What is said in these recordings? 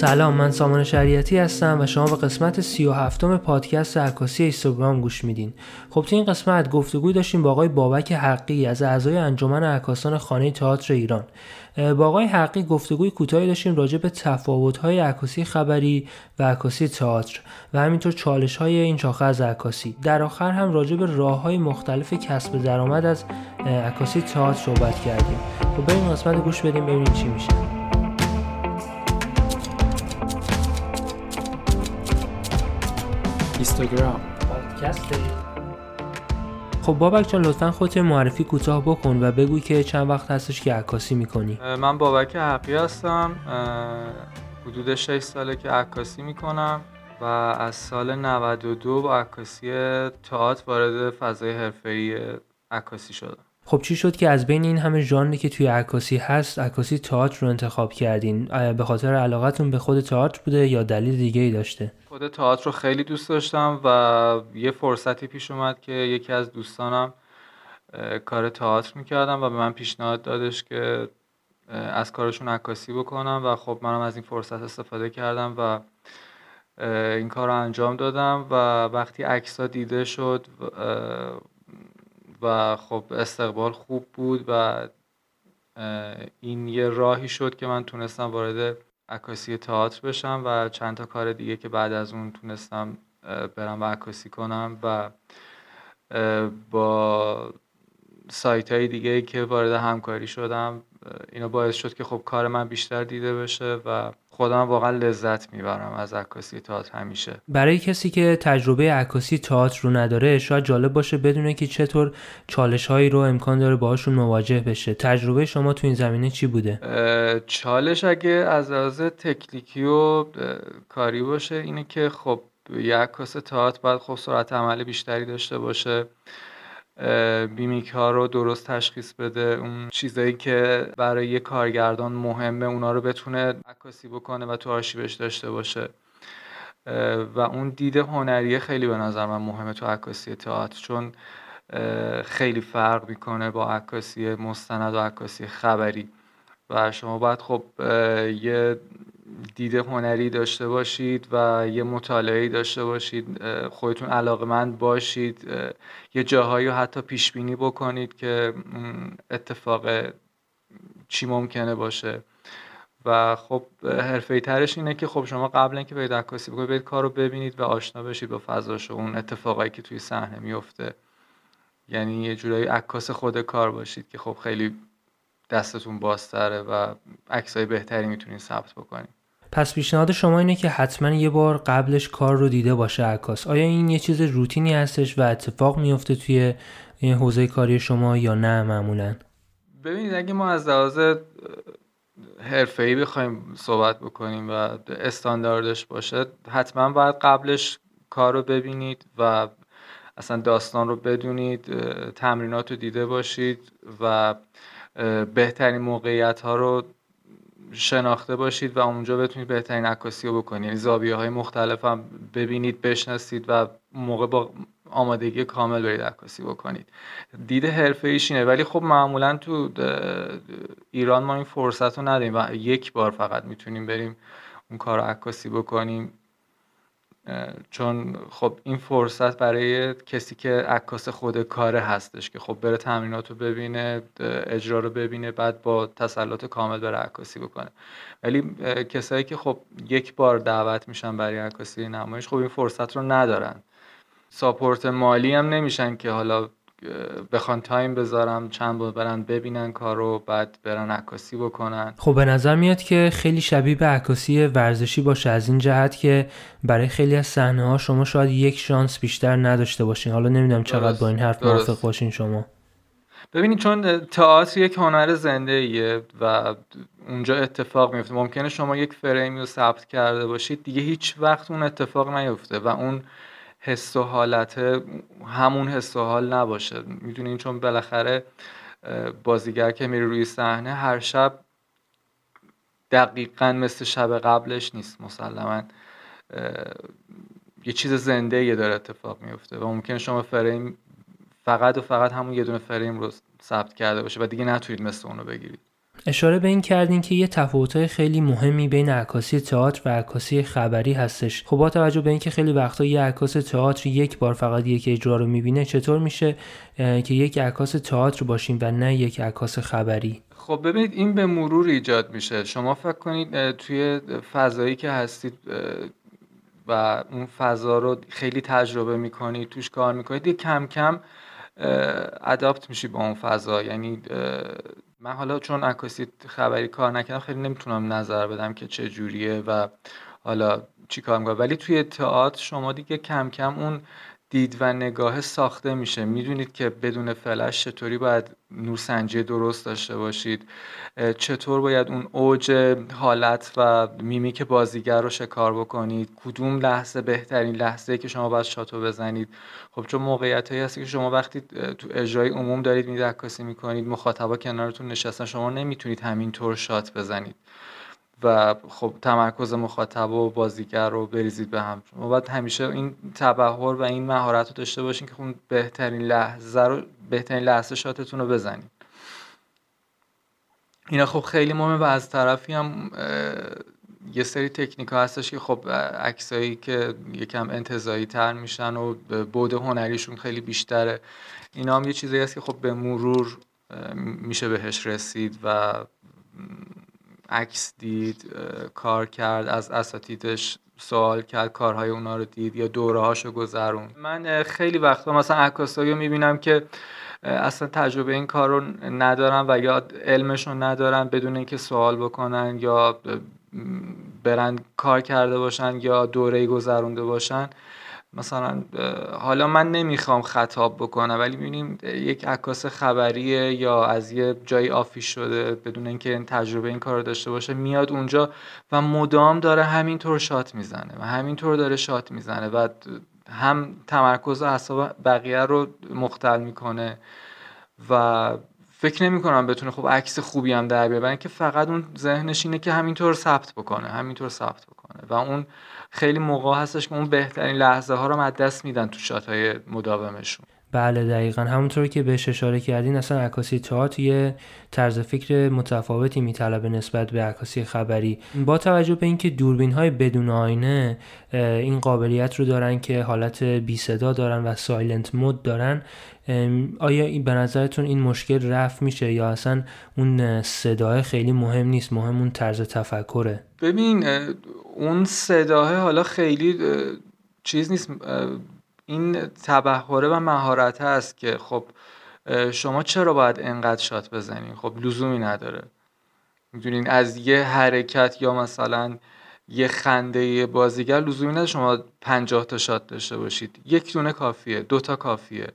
سلام من سامان شریعتی هستم و شما به قسمت سی و هفتم پادکست عکاسی اینستاگرام گوش میدین. خب تو این قسمت گفتگوی داشتیم با آقای بابک حقی از اعضای انجمن عکاسان خانه تئاتر ایران. با آقای حقی گفتگوی کوتاهی داشتیم راجع به تفاوت‌های عکاسی خبری و عکاسی تئاتر و همینطور چالش‌های این شاخه از عکاسی. در آخر هم راجع به راه‌های مختلف کسب درآمد از عکاسی تئاتر صحبت کردیم. خب بریم قسمت گوش بدیم ببینیم چی میشه. اینستاگرام خب بابک جان لطفا خودت معرفی کوتاه بکن و بگو که چند وقت هستش که عکاسی می‌کنی. من بابک حقی هستم. حدود 6 ساله که عکاسی می‌کنم و از سال 92 با عکاسی تئاتر وارد فضای حرفه‌ای عکاسی شدم. خب چی شد که از بین این همه ژانری که توی عکاسی هست عکاسی تئاتر رو انتخاب کردین؟ به خاطر علاقتون به خود تئاتر بوده یا دلیل دیگه ای داشته؟ خود تئاتر رو خیلی دوست داشتم و یه فرصتی پیش اومد که یکی از دوستانم کار تئاتر می‌کردم و به من پیشنهاد دادش که از کارشون عکاسی بکنم و خب منم از این فرصت استفاده کردم و این کار رو انجام دادم و وقتی عکس دیده شد و خب استقبال خوب بود و این یه راهی شد که من تونستم وارد عکاسی تئاتر بشم و چند تا کار دیگه که بعد از اون تونستم برم و عکاسی کنم و با سایت های دیگه که وارد همکاری شدم اینا باعث شد که خب کار من بیشتر دیده بشه و خودم واقعا لذت می‌برم از عکاسی تئاتر همیشه. برای کسی که تجربه عکاسی تئاتر رو نداره شاید جالب باشه بدونه که چطور چالش هایی رو امکان داره باهاشون مواجه بشه. تجربه شما تو این زمینه چی بوده؟ چالش اگه از لحاظ تکنیکی و کاری باشه اینه که خب یه عکاس تئاتر باید خب سرعت عمل بیشتری داشته باشه. بیمیک ها رو درست تشخیص بده. اون چیزایی که برای یه کارگردان مهمه اونا رو بتونه عکاسی بکنه و تو آرشیوش داشته باشه. و اون دید هنری خیلی به نظر من مهمه تو عکاسی تئاتر چون خیلی فرق می‌کنه با عکاسی مستند و عکاسی خبری. و شما باید خب یه دید هنری داشته باشید و یه مطالعه داشته باشید خودتون علاقمند باشید یه جاهایی رو حتی پیش بینی بکنید که اتفاق چی ممکنه باشه. و خب حرفه ترش اینه که خب شما قبل اینکه برید عکاسی بکنید برید کار ببینید و آشنا بشید با فضاش و اون اتفاقایی که توی صحنه میفته یعنی یه جورایی عکاس خود کار باشید که خب خیلی دستتون بازتره و عکسای بهتری می‌تونید ثبت بکنید. پس پیشنهاد شما اینه که حتما یه بار قبلش کار رو دیده باشه عکاس. آیا این یه چیز روتینی هستش و اتفاق میفته توی این حوزه کاری شما یا نه معمولا؟ ببینید اگه ما از لحاظ حرفه‌ای بخوایم صحبت بکنیم و استانداردش باشه حتما باید قبلش کار رو ببینید و اصلا داستان رو بدونید تمرینات رو دیده باشید و بهترین موقعیت ها رو شناخته باشید و اونجا بتونید بهترین عکاسی رو بکنید. یعنی زاویه های مختلف هم ببینید بشناسید و موقع با آمادگی کامل برید عکاسی بکنید. دید حرفه ایشینه ولی خب معمولا تو ایران ما این فرصت رو نداریم و یک بار فقط می‌تونیم بریم اون کار عکاسی بکنیم. چون خب این فرصت برای کسی که عکاس خود کاره هستش که خب بره تمرینات رو ببینه اجرا رو ببینه بعد با تسلط کامل بره عکاسی بکنه. ولی کسایی که خب یک بار دعوت میشن برای عکاسی نمایش خب این فرصت رو ندارن. support مالی هم نمیشن که حالا بخوان time بذارن چند بار برن ببینن کارو بعد برن عکاسی بکنن. خب به نظر میاد که خیلی شبیه به عکاسی ورزشی باشه از این جهت که برای خیلی از صحنه ها شما شاید یک شانس بیشتر نداشته باشین. حالا نمی‌دونم چقدر با این حرف موافق باشین شما. ببینید چون تئاتر یک هنر زنده ایه و اونجا اتفاق میفته ممکنه شما یک فریمی رو ثبت کرده باشید دیگه هیچ وقت اون اتفاق نیفته و اون حس و حالت همون حس و حال نباشه. می‌دونین چون بالاخره بازیگر که میره روی صحنه هر شب دقیقا مثل شب قبلش نیست مسلما. یه چیز زنده یه داره اتفاق میفته و ممکن شما فریم فقط و فقط همون یه دونه فریم رو ثبت کرده باشه و دیگه نتونید مثل اونو بگیرید. اشاره به این کردین که یه تفاوت خیلی مهمی بین عکاسی تئاتر و عکاسی خبری هستش. خب با توجه به اینکه خیلی وقتا یه عکاس تئاتر یک بار فقط یک اجرا رو می‌بینه چطور میشه که یک عکاس تئاتر باشیم و نه یک عکاس خبری؟ خب ببینید این به مرور ایجاد میشه. شما فکر کنید توی فضایی که هستید و اون فضا رو خیلی تجربه می‌کنید توش کار می‌کنید کم کم اداپت میشی با اون فضا. یعنی من حالا چون عکاسی خبری کار نکردم خیلی نمی‌تونم نظر بدم که چه جوریه و حالا چی کار ولی توی تئاتر شما دیگه کم کم اون دید و نگاه ساخته میشه. می‌دونید که بدون فلش چطوری باید نورسنجی درست داشته باشید؟ چطور باید اون اوج حالت و میمیک بازیگر رو شکار بکنید؟ کدوم لحظه بهترین لحظه که شما باید shot و بزنید؟ خب چون موقعیت هایی هست که شما وقتی تو اجرای عموم دارید می‌رید عکاسی می‌کنید مخاطبا کنارتون نشستن شما نمی‌تونید همینطور shot بزنید. و خب تمرکز مخاطب و بازیگر رو بریزید به هم. شما باید همیشه این تبحر و این مهارت رو داشته باشین که خون بهترین لحظه رو بهترین لحظه شاتتون رو بزنید اینا خب خیلی مهمه و از طرفی هم یه سری تکنیک ها هستش که خب عکسایی که یکم انتظایی تر میشن و بود هنریشون خیلی بیشتره. اینا هم یه چیزی هست که خب به مرور میشه بهش رسید و عکس دید کار کرد از اساتیدش سوال کرد کارهای اونا رو دید یا دوره هاشو گذرون من خیلی وقتا مثلا عکاسایی رو می‌بینم که اصلا تجربه این کار رو ندارن و یا علمش رو ندارن بدون اینکه سوال بکنن یا برن کار کرده باشن یا دوره گذرونده باشن. مثلا حالا من نمی‌خوام خطاب بکنم ولی می‌بینیم یک عکاس خبریه یا از یه جایی آفیش شده بدون اینکه این تجربه این کار رو داشته باشه میاد اونجا و مدام داره همینطور شات می‌زنه و همینطور داره شات می‌زنه و هم تمرکز اعصاب بقیه رو مختل می‌کنه و فکر نمی کنم بتونه خب عکس خوبی هم در بیاره که فقط اون ذهنش اینه که همینطور ثبت بکنه همینطور ثبت بکنه. و اون خیلی موقع هستش که اون بهترین لحظه ها رو از دست میدن تو شات های مداومشون. بله دقیقا. همونطور که بهش اشاره کردین اصلا عکاسی تئاتر یه طرز فکر متفاوتی میطلبه نسبت به عکاسی خبری. با توجه به اینکه دوربین های بدون آینه این قابلیت رو دارن که حالت بی صدا دارن و silent mode دارن آیا به نظرتون این مشکل رفع میشه یا اصلا اون صدای خیلی مهم نیست مهم اون طرز تفکره؟ ببین اون صداه حالا خیلی چیز نیست این تبحره و مهارت هست که خب شما چرا باید انقدر shot بزنین؟ خب لزومی نداره. می‌دونین از یه حرکت یا مثلا یه خنده بازیگر لزومی نداره شما پنجاه تا shot داشته باشید. یک دونه کافیه دو تا کافیه.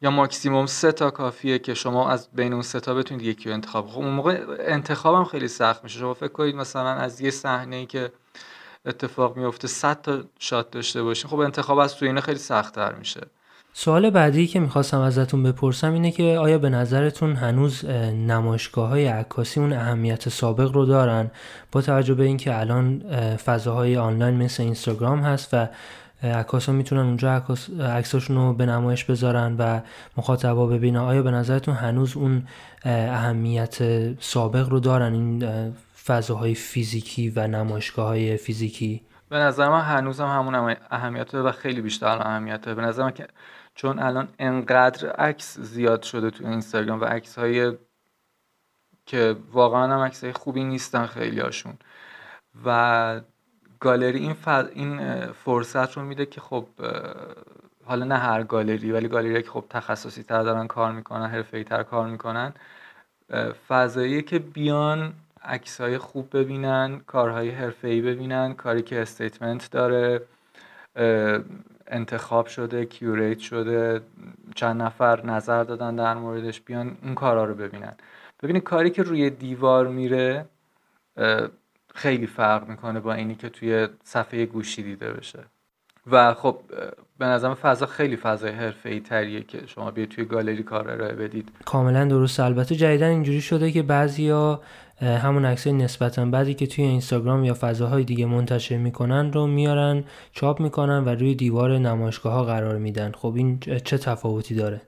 یا ماکسیموم سه تا کافیه که شما از بین اون سه تا بتونید یکی رو انتخاب خب اون موقع انتخابم خیلی سخت میشه. شما فکر کنید مثلا از یه صحنه ای که اتفاق میفته 100 تا shot داشته باشین. خب انتخاب از تو اینه خیلی سختتر میشه. سوال بعدی که می‌خواستم ازتون بپرسم اینه که آیا به نظرتون هنوز نمایشگاه های عکاسی اون اهمیت سابق رو دارن؟ با توجه به اینکه الان فضاهای آنلاین مثل اینستاگرام هست و عکاس ها می‌تونن اونجا عکساشون رو به نمایش بذارن و مخاطبا ببینن آیا به نظرتون هنوز اون اهمیت سابق رو دارن؟ این فضاهای فیزیکی و نمایشگاه های فیزیکی؟ به نظر من هنوز هم همون اهمیت و خیلی بیشتر اهمیت داره به نظر من که چون الان انقدر عکس زیاد شده تو اینستاگرام و عکس های که واقعا هم عکس خوبی نیستن خیلی هاشون و گالری این, این فرصت رو میده که خب حالا نه هر گالری ولی گالری که خب تخصصی تر دارن کار می‌کنن حرفه تر کار می‌کنن فضایی که بیان عکس های خوب ببینن کارهای حرفه ببینن کاری که استیتمنت داره انتخاب شده کیوریت شده چند نفر نظر دادن در موردش بیان اون کارها رو ببینن. ببینید کاری که روی دیوار میره خیلی فرق می‌کنه با اینی که توی صفحه گوشی دیده بشه. و خب به نظرم فضا خیلی فضای حرفه تریه که شما بیاید توی گالری کار ارائه بدید. کاملا درست. البته جدیدا اینجوری شده که بعضیا همون عکسای نسبتا بعضی که توی اینستاگرام یا فضاهای دیگه منتشر می‌کنن رو میارن چاپ می‌کنن و روی دیوار نمایشگاه ها قرار میدن. خب این چه تفاوتی داره؟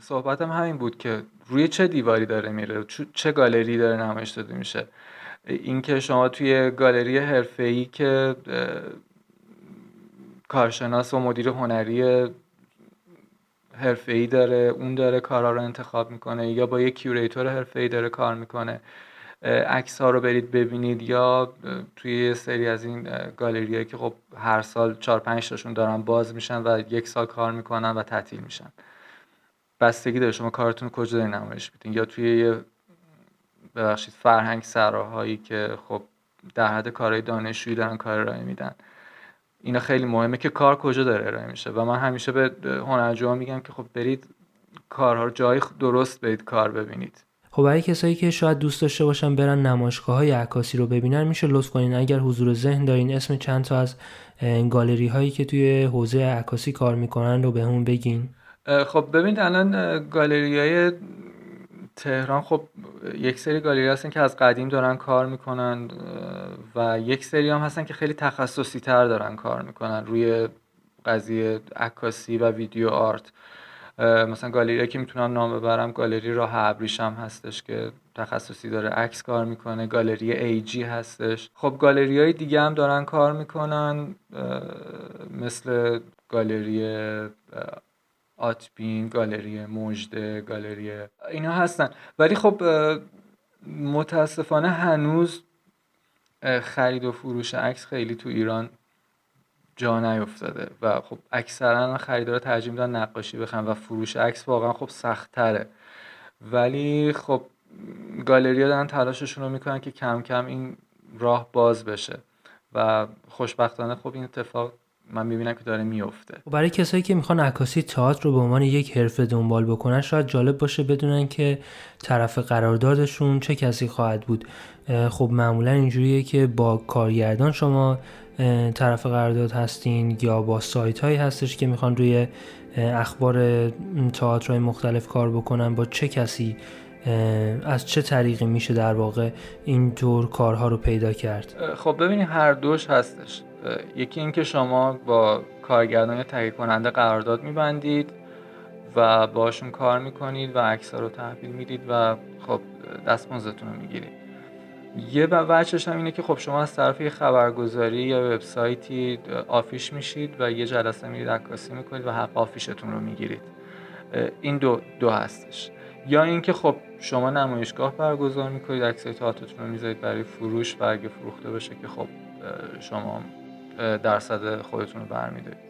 صحبتم همین بود که روی چه دیواری داره میره؟ چه گالری داره نمایش داده میشه؟ اینکه شما توی گالری حرفه‌ای که کارشناس و مدیر هنری حرفه‌ای داره اون داره کارا رو انتخاب می‌کنه یا با یه کیوریتور حرفه‌ای داره کار می‌کنه. عکس ها رو برید ببینید یا توی یه سری از این گالری که خب هر سال چهار پنج تاشون دارن باز میشن و یک سال کار می‌کنن و تعطیل میشن. بستگی داره شما کارتون کجا دارین نمایش میدین؟ یا توی یه ببخشید فرهنگ سراهایی که خب در حد کارهای دانشجویی دارن کار ارائه میدن. اینا خیلی مهمه که کار کجا داره ارائه میشه. و من همیشه به هنرجوها میگم که خب برید کارها رو جای درست برید کار ببینید. خب برای کسایی که شاید دوست داشته باشن برن نمایشگاه های عکاسی رو ببینن میشه لطف کنین. اگر حضور ذهن دارین اسم چند تا از گالری هایی که توی حوزه عکاسی کار می‌کنن رو بهمون بگین. خب ببینید الان گالری های تهران خب یک سری گالری هستن که از قدیم دارن کار می‌کنن و یک سری هم هستن که خیلی تخصصی تر دارن کار می‌کنن روی قضیه عکاسی و ویدیو آرت. مثلا گالری که می‌تونم نام ببرم گالری راه ابریشم هستش که تخصصی داره عکس کار می‌کنه گالری ای جی هستش. خب گالری های دیگه هم دارن کار می‌کنن مثل گالری آتبین گالری مجده گالری اینا هستن. ولی خب متاسفانه هنوز خرید و فروش عکس خیلی تو ایران جا نیفتاده و خب اکثرا خریدارا ترجیح میدن نقاشی بخرن و فروش عکس واقعا خب سخت تره ولی خب گالری دارن تلاششون رو می‌کنن که کم کم این راه باز بشه و خوشبختانه خب این اتفاق من می‌بینم که داره میفته خب برای کسایی که می‌خوان عکاسی تئاتر رو به عنوان یک حرفه دنبال بکنن شاید جالب باشه بدونن که طرف قراردادشون چه کسی خواهد بود. خب معمولا اینجوریه که با کارگردان شما طرف قرارداد هستین یا با سایت هایی هستش که می‌خوان روی اخبار تئاترهای مختلف کار بکنن با چه کسی از چه طریقی میشه در واقع اینطور کارها رو پیدا کرد؟ خب ببینید هر دوش هستش. یکی اینکه شما با کارگردان یا تهیه کننده قرارداد میبندید و باشون کار می‌کنید و عکس رو تحویل می‌دید و خب دستمزدتون رو می‌گیرید. یه وجهش هم اینه که خب شما از طرف خبرگزاری یا وبسایتی آفیش میشید و یه جلسه میرید عکاسی می‌کنید و حق آفیشتون رو می‌گیرید. این دو دو هستش. یا اینکه خب شما نمایشگاه برگزار می‌کنید عکسای تئاترتون رو می‌ذارید برای فروش و اگه فروخته بشه که خب شما درصد خودتون رو برمیدارید.